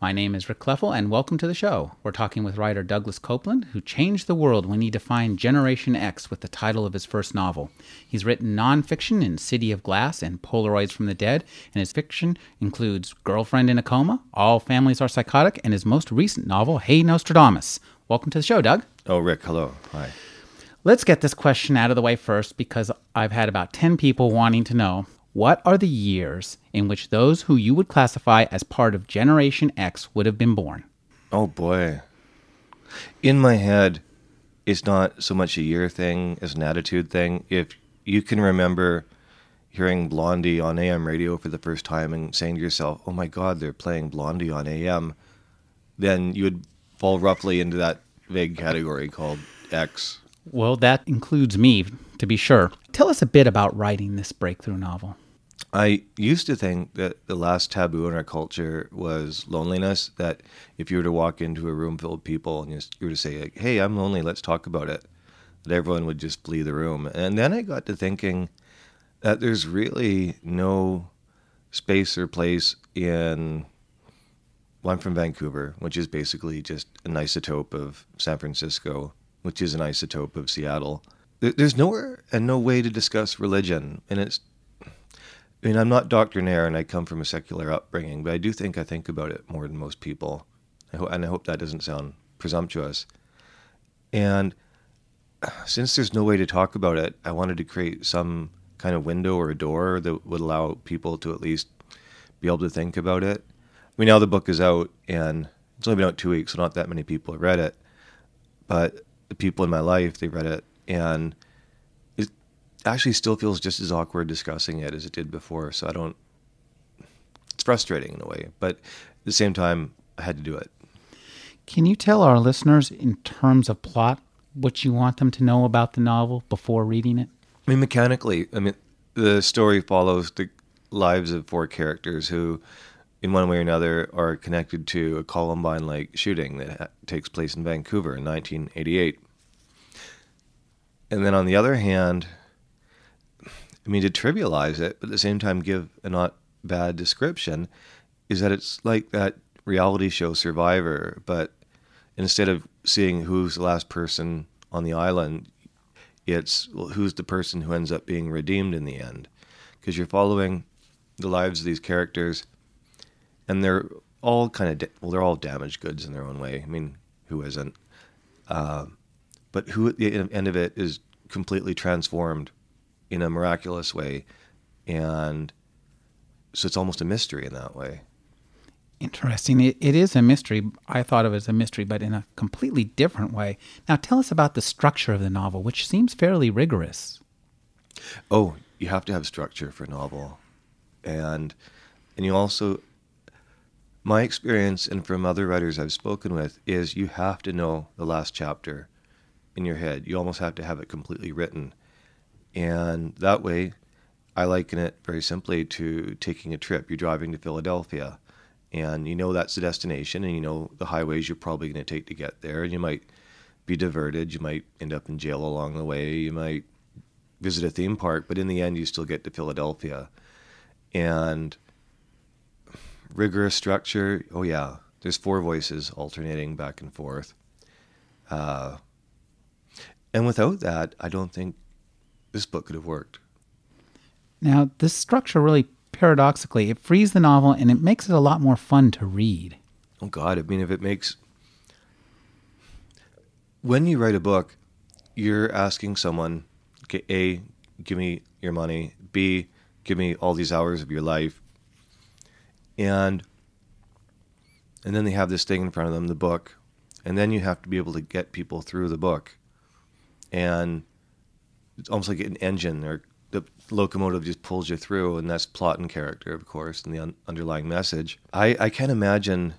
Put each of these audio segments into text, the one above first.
My name is Rick Kleffel, and welcome to the show. We're talking with writer Douglas Coupland, who changed the world when he defined Generation X with the title of his first novel. He's written nonfiction in City of Glass and Polaroids from the Dead, and his fiction includes Girlfriend in a Coma, All Families Are Psychotic, and his most recent novel, Hey Nostradamus. Welcome to the show, Doug. Oh, Rick, hello. Hi. Let's get this question out of the way first because I've had about 10 people wanting to know what are the years in which those who you would classify as part of Generation X would have been born? Oh, boy. In my head, it's not so much a year thing as an attitude thing. If you can remember hearing Blondie on AM radio for the first time and saying to yourself, oh my God, they're playing Blondie on AM, then you would fall roughly into that vague category called X. Well, that includes me, to be sure. Tell us a bit about writing this breakthrough novel. I used to think that the last taboo in our culture was loneliness. That if you were to walk into a room full of people and you were to say, "Hey, I'm lonely. Let's talk about it," that everyone would just flee the room. And then I got to thinking that there's really no space or place in. Well, I'm from Vancouver, which is basically just an isotope of San Francisco, which is an isotope of Seattle. There's nowhere and no way to discuss religion, and it's I mean, I'm not doctrinaire and I come from a secular upbringing, but I do think I think about it more than most people. I ho- and I hope that doesn't sound presumptuous. And since there's no way to talk about it, I wanted to create some kind of window or a door that would allow people to at least be able to think about it. I mean, now the book is out and it's only been out two weeks, so not that many people have read it. But the people in my life, they read it and actually still feels just as awkward discussing it as it did before. So I don't. It's frustrating in a way, but at the same time, I had to do it. Can you tell our listeners, in terms of plot, what you want them to know about the novel before reading it? I mean, mechanically, I mean, the story follows the lives of four characters who, in one way or another, are connected to a Columbine like shooting that takes place in Vancouver in 1988. And then on the other hand, I mean, to trivialize it, but at the same time give a not bad description, is that it's like that reality show Survivor, but instead of seeing who's the last person on the island, it's well, who's the person who ends up being redeemed in the end. Because you're following the lives of these characters, and they're all kind of, da- well, they're all damaged goods in their own way. I mean, who isn't? Uh, but who at the end of it is completely transformed in a miraculous way. And so it's almost a mystery in that way. Interesting. It, it is a mystery. I thought of it as a mystery, but in a completely different way. Now, tell us about the structure of the novel, which seems fairly rigorous. Oh, you have to have structure for a novel, and and you also, my experience and from other writers I've spoken with is you have to know the last chapter in your head. You almost have to have it completely written and that way, I liken it very simply to taking a trip. You're driving to Philadelphia, and you know that's the destination, and you know the highways you're probably going to take to get there. And you might be diverted. You might end up in jail along the way. You might visit a theme park, but in the end, you still get to Philadelphia. And rigorous structure. Oh yeah, there's four voices alternating back and forth. Uh, and without that, I don't think this book could have worked. Now, this structure really paradoxically, it frees the novel and it makes it a lot more fun to read. Oh God, I mean if it makes when you write a book, you're asking someone, A, give me your money, B, give me all these hours of your life. And and then they have this thing in front of them, the book, and then you have to be able to get people through the book. And it's almost like an engine or the locomotive just pulls you through, and that's plot and character, of course, and the un- underlying message. I, I can't imagine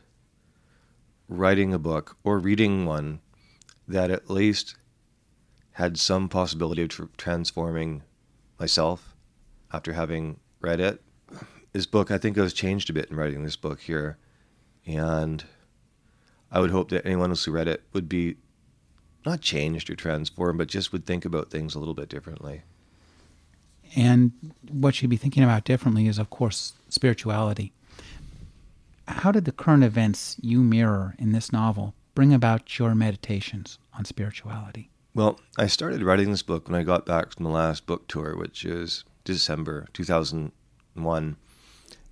writing a book or reading one that at least had some possibility of tr- transforming myself after having read it. This book, I think I was changed a bit in writing this book here. And I would hope that anyone else who read it would be not changed or transformed, but just would think about things a little bit differently. And what you'd be thinking about differently is, of course, spirituality. How did the current events you mirror in this novel bring about your meditations on spirituality? Well, I started writing this book when I got back from the last book tour, which is December 2001.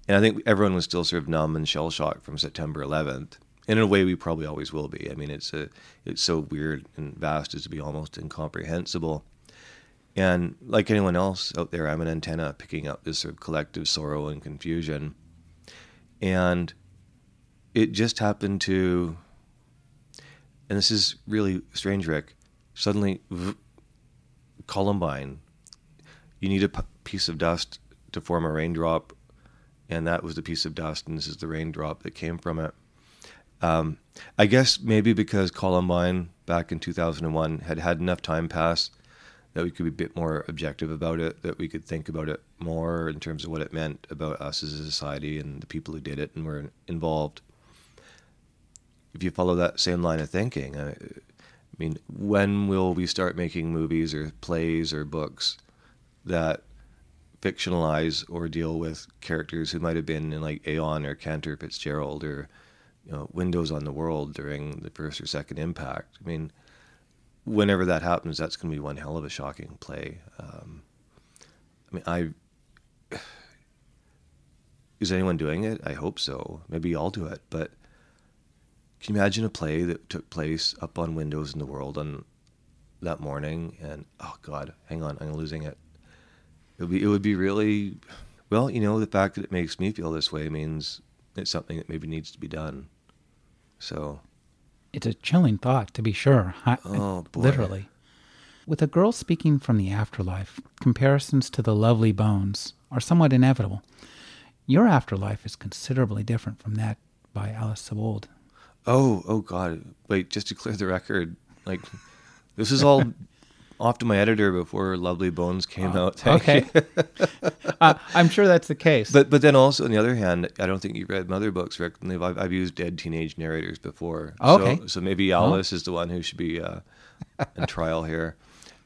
And I think everyone was still sort of numb and shell shocked from September 11th. And in a way, we probably always will be. I mean, it's a, it's so weird and vast as to be almost incomprehensible. And like anyone else out there, I'm an antenna picking up this sort of collective sorrow and confusion. And it just happened to, and this is really strange, Rick. Suddenly, Columbine, you need a p- piece of dust to form a raindrop, and that was the piece of dust, and this is the raindrop that came from it. Um, I guess maybe because Columbine back in 2001 had had enough time pass that we could be a bit more objective about it, that we could think about it more in terms of what it meant about us as a society and the people who did it and were involved. If you follow that same line of thinking, I, I mean, when will we start making movies or plays or books that fictionalize or deal with characters who might have been in like Aon or Cantor Fitzgerald or you know, windows on the world during the first or second impact. I mean, whenever that happens, that's going to be one hell of a shocking play. Um, I mean, I is anyone doing it? I hope so. Maybe I'll do it. But can you imagine a play that took place up on windows in the world on that morning? And oh God, hang on, I'm losing it. It would be, it would be really well. You know, the fact that it makes me feel this way means it's something that maybe needs to be done. So it's a chilling thought, to be sure. I, oh, boy. Literally. With a girl speaking from the afterlife, comparisons to the lovely bones are somewhat inevitable. Your afterlife is considerably different from that by Alice Sebold. Oh, oh God! Wait, just to clear the record, like this is all off to my editor before Lovely Bones came Oh, out. Thank okay. uh, I'm sure that's the case. But but then also on the other hand, I don't think you've read my other books, Rick. I've, I've used dead teenage narrators before. Okay. So, so maybe Alice is the one who should be uh, in trial here.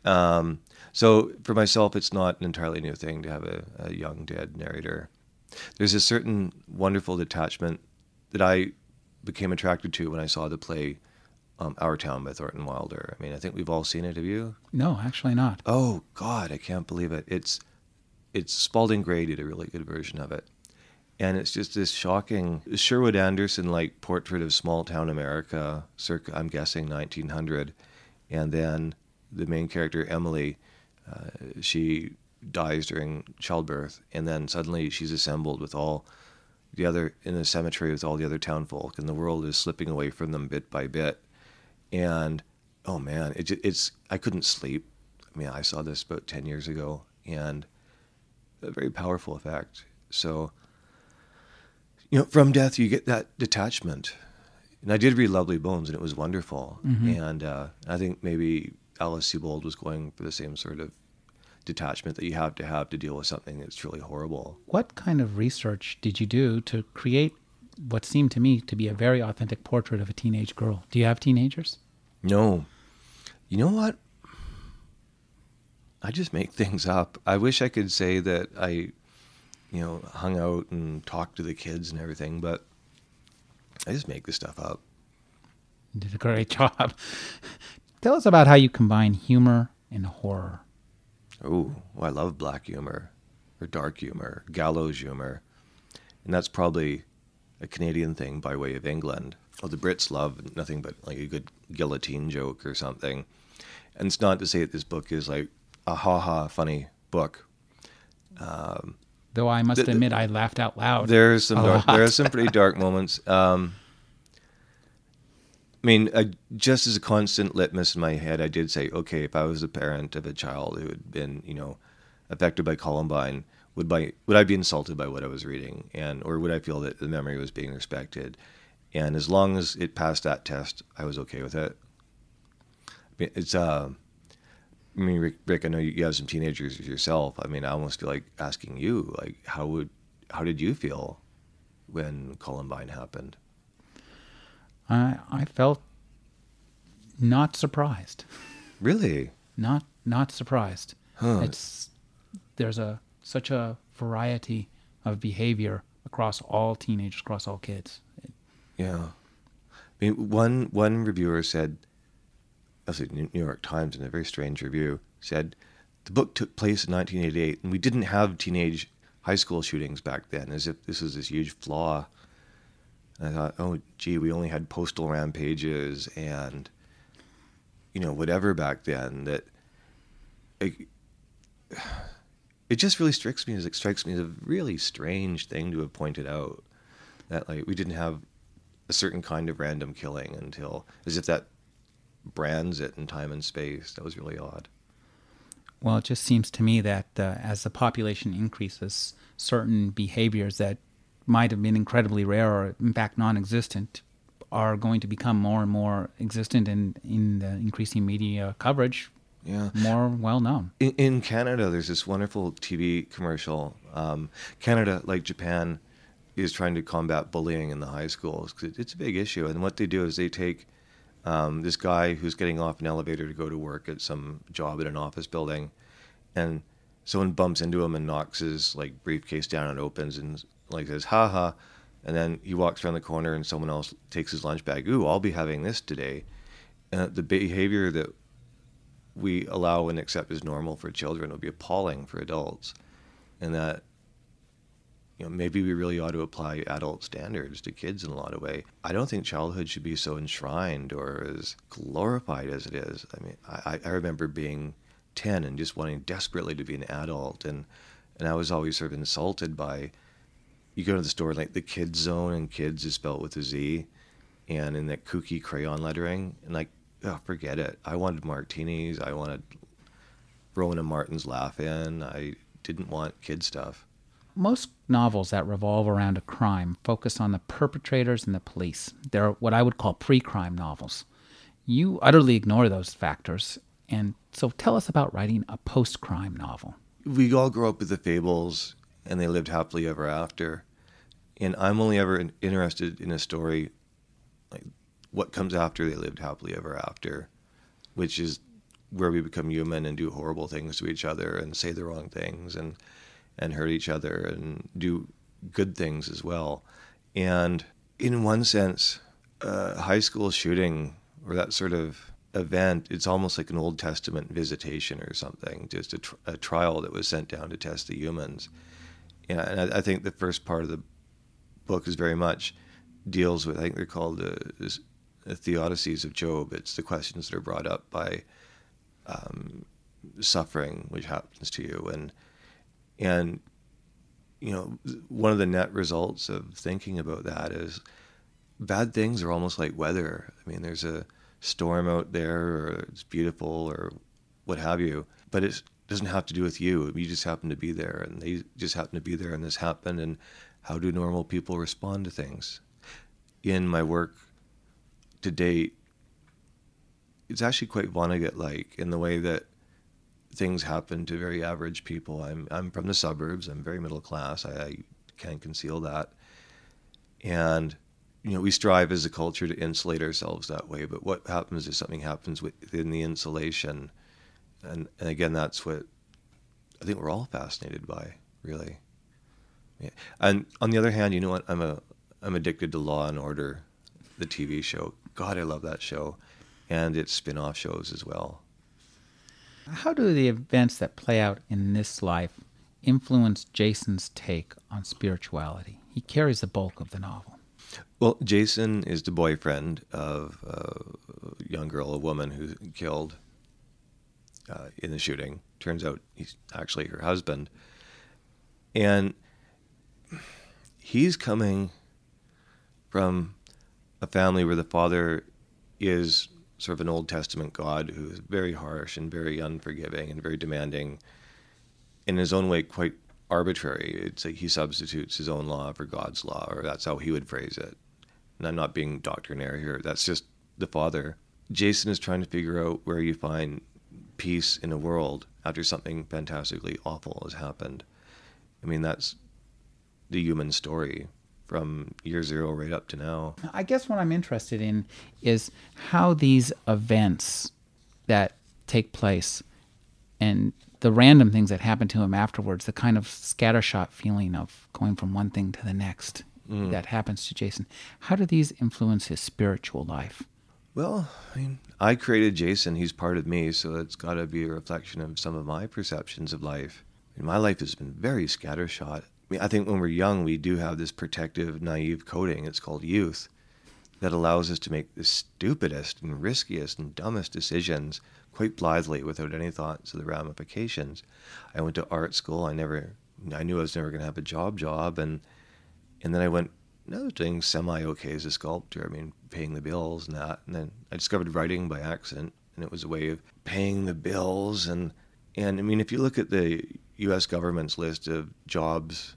Um, so for myself, it's not an entirely new thing to have a, a young dead narrator. There's a certain wonderful detachment that I became attracted to when I saw the play um, Our Town by Thornton Wilder. I mean, I think we've all seen it. Have you? no, actually not. Oh God, I can't believe it. It's it's Spalding Gray did a really good version of it. And it's just this shocking Sherwood Anderson like portrait of small town America, circa I'm guessing 1900, and then the main character Emily, uh, she dies during childbirth, and then suddenly she's assembled with all the other in a cemetery with all the other townfolk, and the world is slipping away from them bit by bit. And oh man, it, it's I couldn't sleep. I mean, I saw this about ten years ago, and a very powerful effect. So, you know, from death you get that detachment. And I did read Lovely Bones, and it was wonderful. And uh, I think maybe Alice Sebold was going for the same sort of detachment that you have to have to deal with something that's truly horrible. What kind of research did you do to create what seemed to me to be a very authentic portrait of a teenage girl? Do you have teenagers? No. You know what? I just make things up. I wish I could say that I, you know, hung out and talked to the kids and everything, but I just make this stuff up. You did a great job. Tell us about how you combine humor and horror. Oh, I love black humor or dark humor, gallows humor. And that's probably a Canadian thing by way of England. Well, the Brits love nothing but like a good guillotine joke or something. And it's not to say that this book is like a ha ha funny book. Though I must the- admit, I laughed out loud. There's some dark, there are some pretty dark moments. Um, I mean, uh, just as a constant litmus in my head, I did say, okay, if I was a parent of a child who had been, you know, affected by Columbine, would by would I be insulted by what I was reading, and or would I feel that the memory was being respected? And as long as it passed that test, I was okay with it. I mean, It's uh, I mean, Rick, Rick, I know you have some teenagers yourself. I mean, I almost feel like asking you, like, how would, how did you feel when Columbine happened? I I felt not surprised. Really? Not not surprised. Huh. It's there's a such a variety of behavior across all teenagers, across all kids. Yeah. I mean, one one reviewer said, was at New York Times in a very strange review, said the book took place in 1988, and we didn't have teenage high school shootings back then, as if this was this huge flaw. And I thought, oh, gee, we only had postal rampages and, you know, whatever back then. That it, it just really strikes me as it strikes me as a really strange thing to have pointed out that like we didn't have a certain kind of random killing until as if that brands it in time and space. That was really odd. Well, it just seems to me that uh, as the population increases, certain behaviors that might have been incredibly rare or, in fact, non existent are going to become more and more existent and in the increasing media coverage, Yeah. more well known. In, in Canada, there's this wonderful TV commercial. Um, Canada, like Japan, is trying to combat bullying in the high schools because it's a big issue. And what they do is they take um, this guy who's getting off an elevator to go to work at some job at an office building, and someone bumps into him and knocks his like briefcase down and opens and like says "ha ha," and then he walks around the corner and someone else takes his lunch bag. Ooh, I'll be having this today. And the behavior that we allow and accept as normal for children will be appalling for adults, and that you know maybe we really ought to apply adult standards to kids in a lot of way. I don't think childhood should be so enshrined or as glorified as it is. I mean, I, I remember being ten and just wanting desperately to be an adult, and and I was always sort of insulted by you go to the store like the kids zone and kids is spelled with a Z, and in that kooky crayon lettering, and like oh, forget it. I wanted martinis. I wanted Rowan and Martin's laugh in. I didn't want kid stuff. Most novels that revolve around a crime focus on the perpetrators and the police. They're what I would call pre crime novels. You utterly ignore those factors. And so tell us about writing a post crime novel. We all grow up with the fables, and they lived happily ever after. And I'm only ever interested in a story like what comes after they lived happily ever after, which is where we become human and do horrible things to each other and say the wrong things and and hurt each other and do good things as well. And in one sense, a high school shooting or that sort of event, it's almost like an Old Testament visitation or something, just a, tr- a trial that was sent down to test the humans. And I, I think the first part of the book is very much deals with, I think they're called the, the Theodicies of Job. It's the questions that are brought up by um, suffering which happens to you. And and you know, one of the net results of thinking about that is bad things are almost like weather. I mean, there's a storm out there, or it's beautiful, or what have you, but it doesn't have to do with you. You just happen to be there, and they just happen to be there, and this happened. And how do normal people respond to things? In my work to date, it's actually quite Vonnegut-like in the way that things happen to very average people. I'm I'm from the suburbs. I'm very middle class. I, I can't conceal that. And you know, we strive as a culture to insulate ourselves that way. But what happens if something happens within the insulation? And and again, that's what I think we're all fascinated by, really. Yeah. And on the other hand, you know what? I'm a I'm addicted to Law and Order, the TV show. God, I love that show, and its spin-off shows as well. How do the events that play out in this life influence Jason's take on spirituality? He carries the bulk of the novel. Well, Jason is the boyfriend of a young girl, a woman who killed uh, in the shooting. Turns out he's actually her husband. And he's coming from a family where the father is sort of an Old Testament God who's very harsh and very unforgiving and very demanding, in his own way, quite arbitrary. It's like he substitutes his own law for God's law, or that's how he would phrase it. And I'm not being doctrinaire here. That's just the father. Jason is trying to figure out where you find peace in the world after something fantastically awful has happened. I mean, that's the human story from year zero right up to now. I guess what I'm interested in is how these events that take place and the random things that happen to him afterwards, the kind of scattershot feeling of going from one thing to the next mm. that happens to Jason, how do these influence his spiritual life? Well, I mean, I created Jason. He's part of me, so it's got to be a reflection of some of my perceptions of life. I mean, my life has been very scattershot. I I think when we're young, we do have this protective, naive coding. It's called youth that allows us to make the stupidest and riskiest and dumbest decisions quite blithely without any thoughts of the ramifications. I went to art school. I never, I knew I was never going to have a job job, and and then I went. I was doing semi okay as a sculptor. I mean, paying the bills and that. And then I discovered writing by accident, and it was a way of paying the bills. And and I mean, if you look at the U.S. government's list of jobs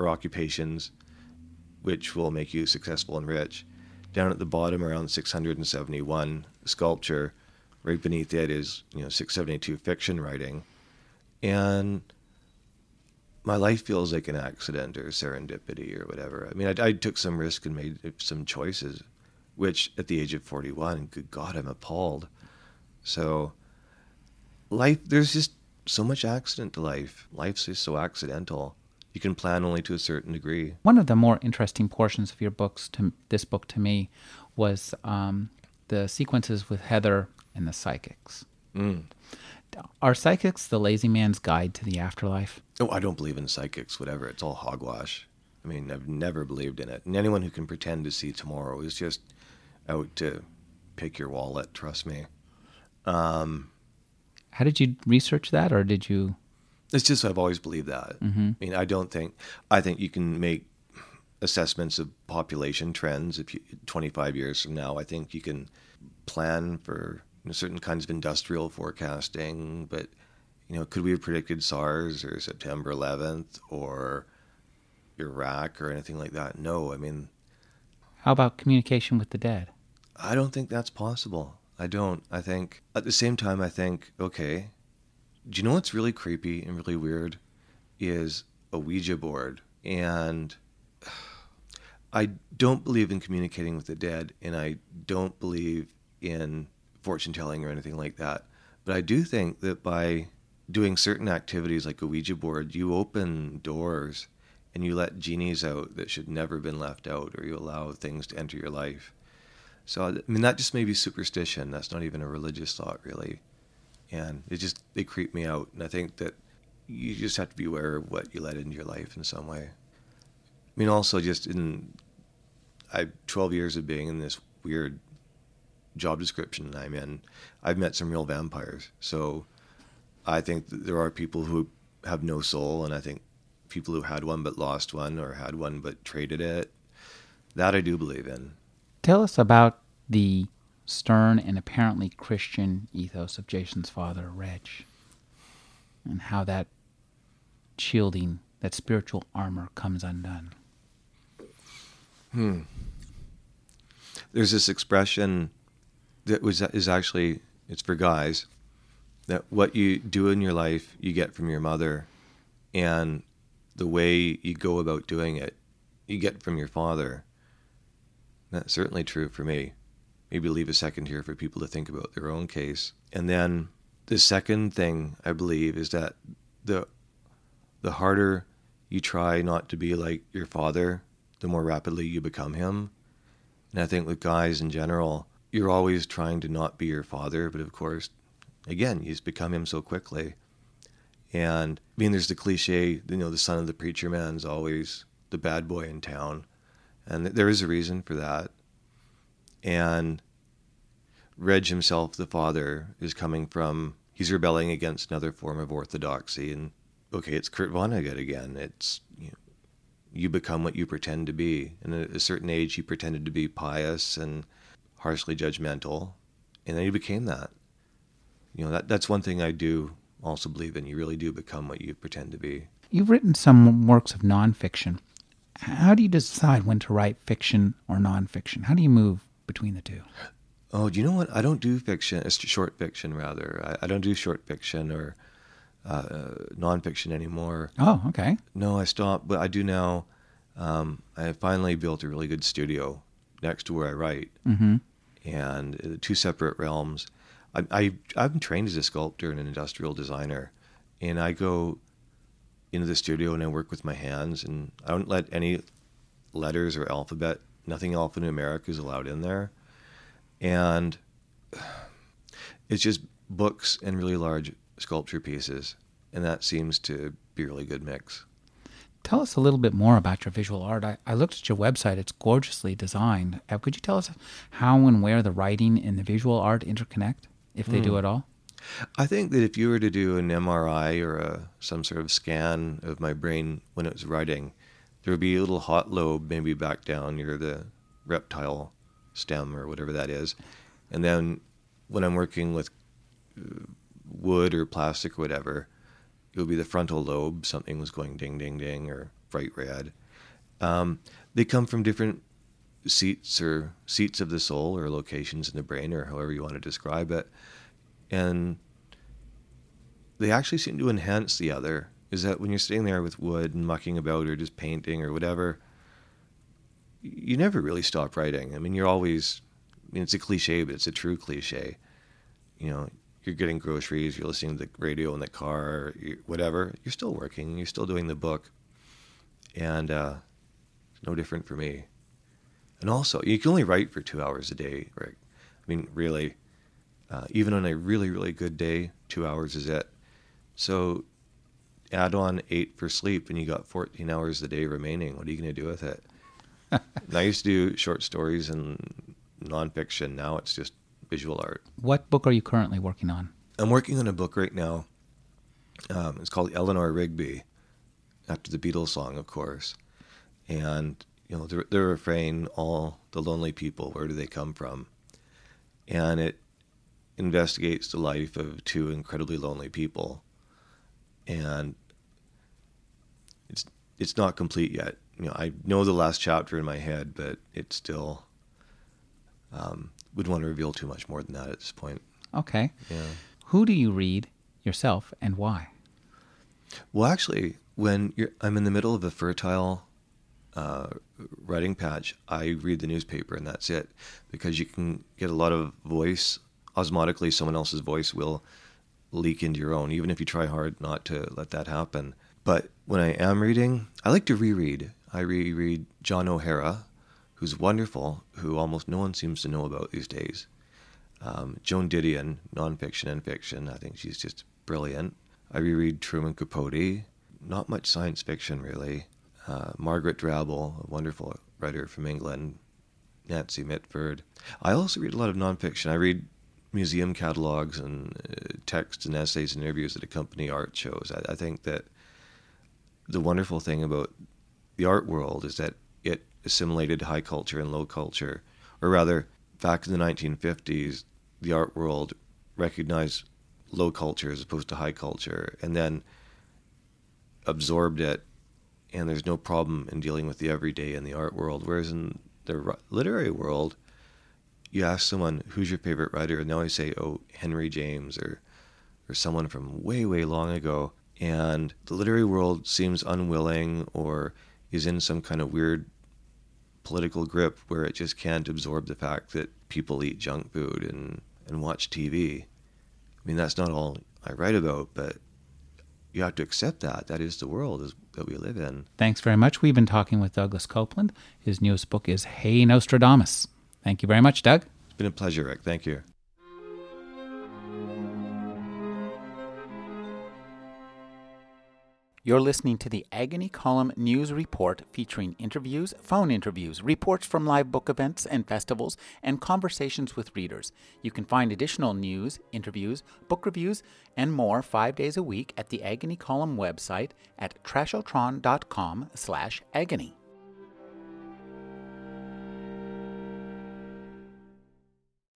or occupations which will make you successful and rich, down at the bottom around 671 sculpture. Right beneath it is you know 672 fiction writing. And my life feels like an accident or serendipity or whatever. I mean I, I, took some risk and made some choices which at the age of 41 good god i'm appalled. So life there's just so much accident to life. Life's just so accidental you can plan only to a certain degree. One of the more interesting portions of your books, to this book to me, was um, the sequences with Heather and the psychics. Mm. Are psychics the lazy man's guide to the afterlife? Oh, I don't believe in psychics, whatever. It's all hogwash. I mean, I've never believed in it. And anyone who can pretend to see tomorrow is just out to pick your wallet, trust me. Um, How did you research that, or did you? It's just I've always believed that. Mm-hmm. I mean, I don't think I think you can make assessments of population trends. If you 25 years from now, I think you can plan for you know, certain kinds of industrial forecasting. But you know, could we have predicted SARS or September 11th or Iraq or anything like that? No. I mean, how about communication with the dead? I don't think that's possible. I don't. I think at the same time, I think okay do you know what's really creepy and really weird? Is a Ouija board. And I don't believe in communicating with the dead, and I don't believe in fortune telling or anything like that. But I do think that by doing certain activities like a Ouija board, you open doors and you let genies out that should never have been left out, or you allow things to enter your life. So, I mean, that just may be superstition. That's not even a religious thought, really and it just they creep me out. And I think that you just have to be aware of what you let into your life in some way. I mean, also just in I 12 years of being in this weird job description I'm in, I've met some real vampires. So I think there are people who have no soul, and I think people who had one but lost one, or had one but traded it. That I do believe in. Tell us about the stern and apparently Christian ethos of Jason's father, Reg, and how that shielding, that spiritual armor comes undone. Hmm. There's this expression that was is actually it's for guys that what you do in your life you get from your mother, and the way you go about doing it you get from your father. That's certainly true for me maybe leave a second here for people to think about their own case. And then the second thing I believe is that the the harder you try not to be like your father, the more rapidly you become him. And I think with guys in general, you're always trying to not be your father, but of course, again, you just become him so quickly. And I mean, there's the cliche, you know, the son of the preacher man is always the bad boy in town. And there is a reason for that. And Reg himself, the father, is coming from, he's rebelling against another form of orthodoxy. And okay, it's Kurt Vonnegut again. It's, you, know, you become what you pretend to be. And at a certain age, he pretended to be pious and harshly judgmental. And then he became that. You know, that, that's one thing I do also believe in. You really do become what you pretend to be. You've written some works of nonfiction. How do you decide when to write fiction or nonfiction? How do you move between the two? Oh, do you know what? I don't do fiction. It's short fiction, rather. I, I don't do short fiction or uh, nonfiction anymore. Oh, okay. No, I stopped, but I do now. Um, I finally built a really good studio next to where I write, Mm-hmm. and uh, two separate realms. I, I I'm trained as a sculptor and an industrial designer, and I go into the studio and I work with my hands, and I don't let any letters or alphabet, nothing alphanumeric is allowed in there, and it's just books and really large sculpture pieces, and that seems to be a really good mix. Tell us a little bit more about your visual art. I, I looked at your website, it's gorgeously designed. Uh, could you tell us how and where the writing and the visual art interconnect, if they do Hmm. at all? I think that if you were to do an MRI or a, some sort of scan of my brain when it was writing, there would be a little hot lobe maybe back down near the reptile stem or whatever that is. And then when I'm working with uh, wood or plastic or whatever, it would be the frontal lobe. Something was going ding, ding, ding or bright red. Um, they come from different seats or seats of the soul or locations in the brain or however you want to describe it and they actually seem to enhance the other. Is that when you're sitting there with wood and mucking about or just painting or whatever, you never really stop writing. I mean, you're always, I mean, it's a cliche, but it's a true cliche. You know, you're getting groceries, you're listening to the radio in the car, you- whatever. You're still working, you're still doing the book. And uh, no different for me. And also, you can only write for two hours a day, right? I mean, really. Uh, even on a really, really good day, two hours is it. So add on eight for sleep, and you got 14 hours a day remaining. What are you going to do with it? I used to do short stories and nonfiction. Now it's just visual art. What book are you currently working on? I'm working on a book right now. Um, it's called Eleanor Rigby, after the Beatles song, of course. And you know the, the refrain, "All the lonely people, where do they come from?" And it investigates the life of two incredibly lonely people. And it's it's not complete yet. You know, I know the last chapter in my head, but it still um, would want to reveal too much more than that at this point. Okay. Yeah. Who do you read yourself and why? Well, actually, when you're, I'm in the middle of a fertile uh, writing patch, I read the newspaper and that's it, because you can get a lot of voice osmotically. Someone else's voice will leak into your own, even if you try hard not to let that happen. But when I am reading, I like to reread. I reread John O'Hara, who's wonderful, who almost no one seems to know about these days. Um, Joan Didion, nonfiction and fiction. I think she's just brilliant. I reread Truman Capote. Not much science fiction, really. Uh, Margaret Drabble, a wonderful writer from England. Nancy Mitford. I also read a lot of nonfiction. I read museum catalogs and uh, texts and essays and interviews that accompany art shows. I, I think that the wonderful thing about the art world is that it assimilated high culture and low culture, or rather, back in the 1950s, the art world recognized low culture as opposed to high culture, and then absorbed it. And there's no problem in dealing with the everyday in the art world. Whereas in the literary world, you ask someone who's your favorite writer, and they always say, "Oh, Henry James," or or someone from way, way long ago. And the literary world seems unwilling or is in some kind of weird political grip where it just can't absorb the fact that people eat junk food and, and watch TV. I mean, that's not all I write about, but you have to accept that. That is the world that we live in. Thanks very much. We've been talking with Douglas Coupland. His newest book is Hey Nostradamus. Thank you very much, Doug. It's been a pleasure, Rick. Thank you. You're listening to the Agony Column News Report featuring interviews, phone interviews, reports from live book events and festivals, and conversations with readers. You can find additional news, interviews, book reviews, and more five days a week at the Agony Column website at trashotron.com slash agony.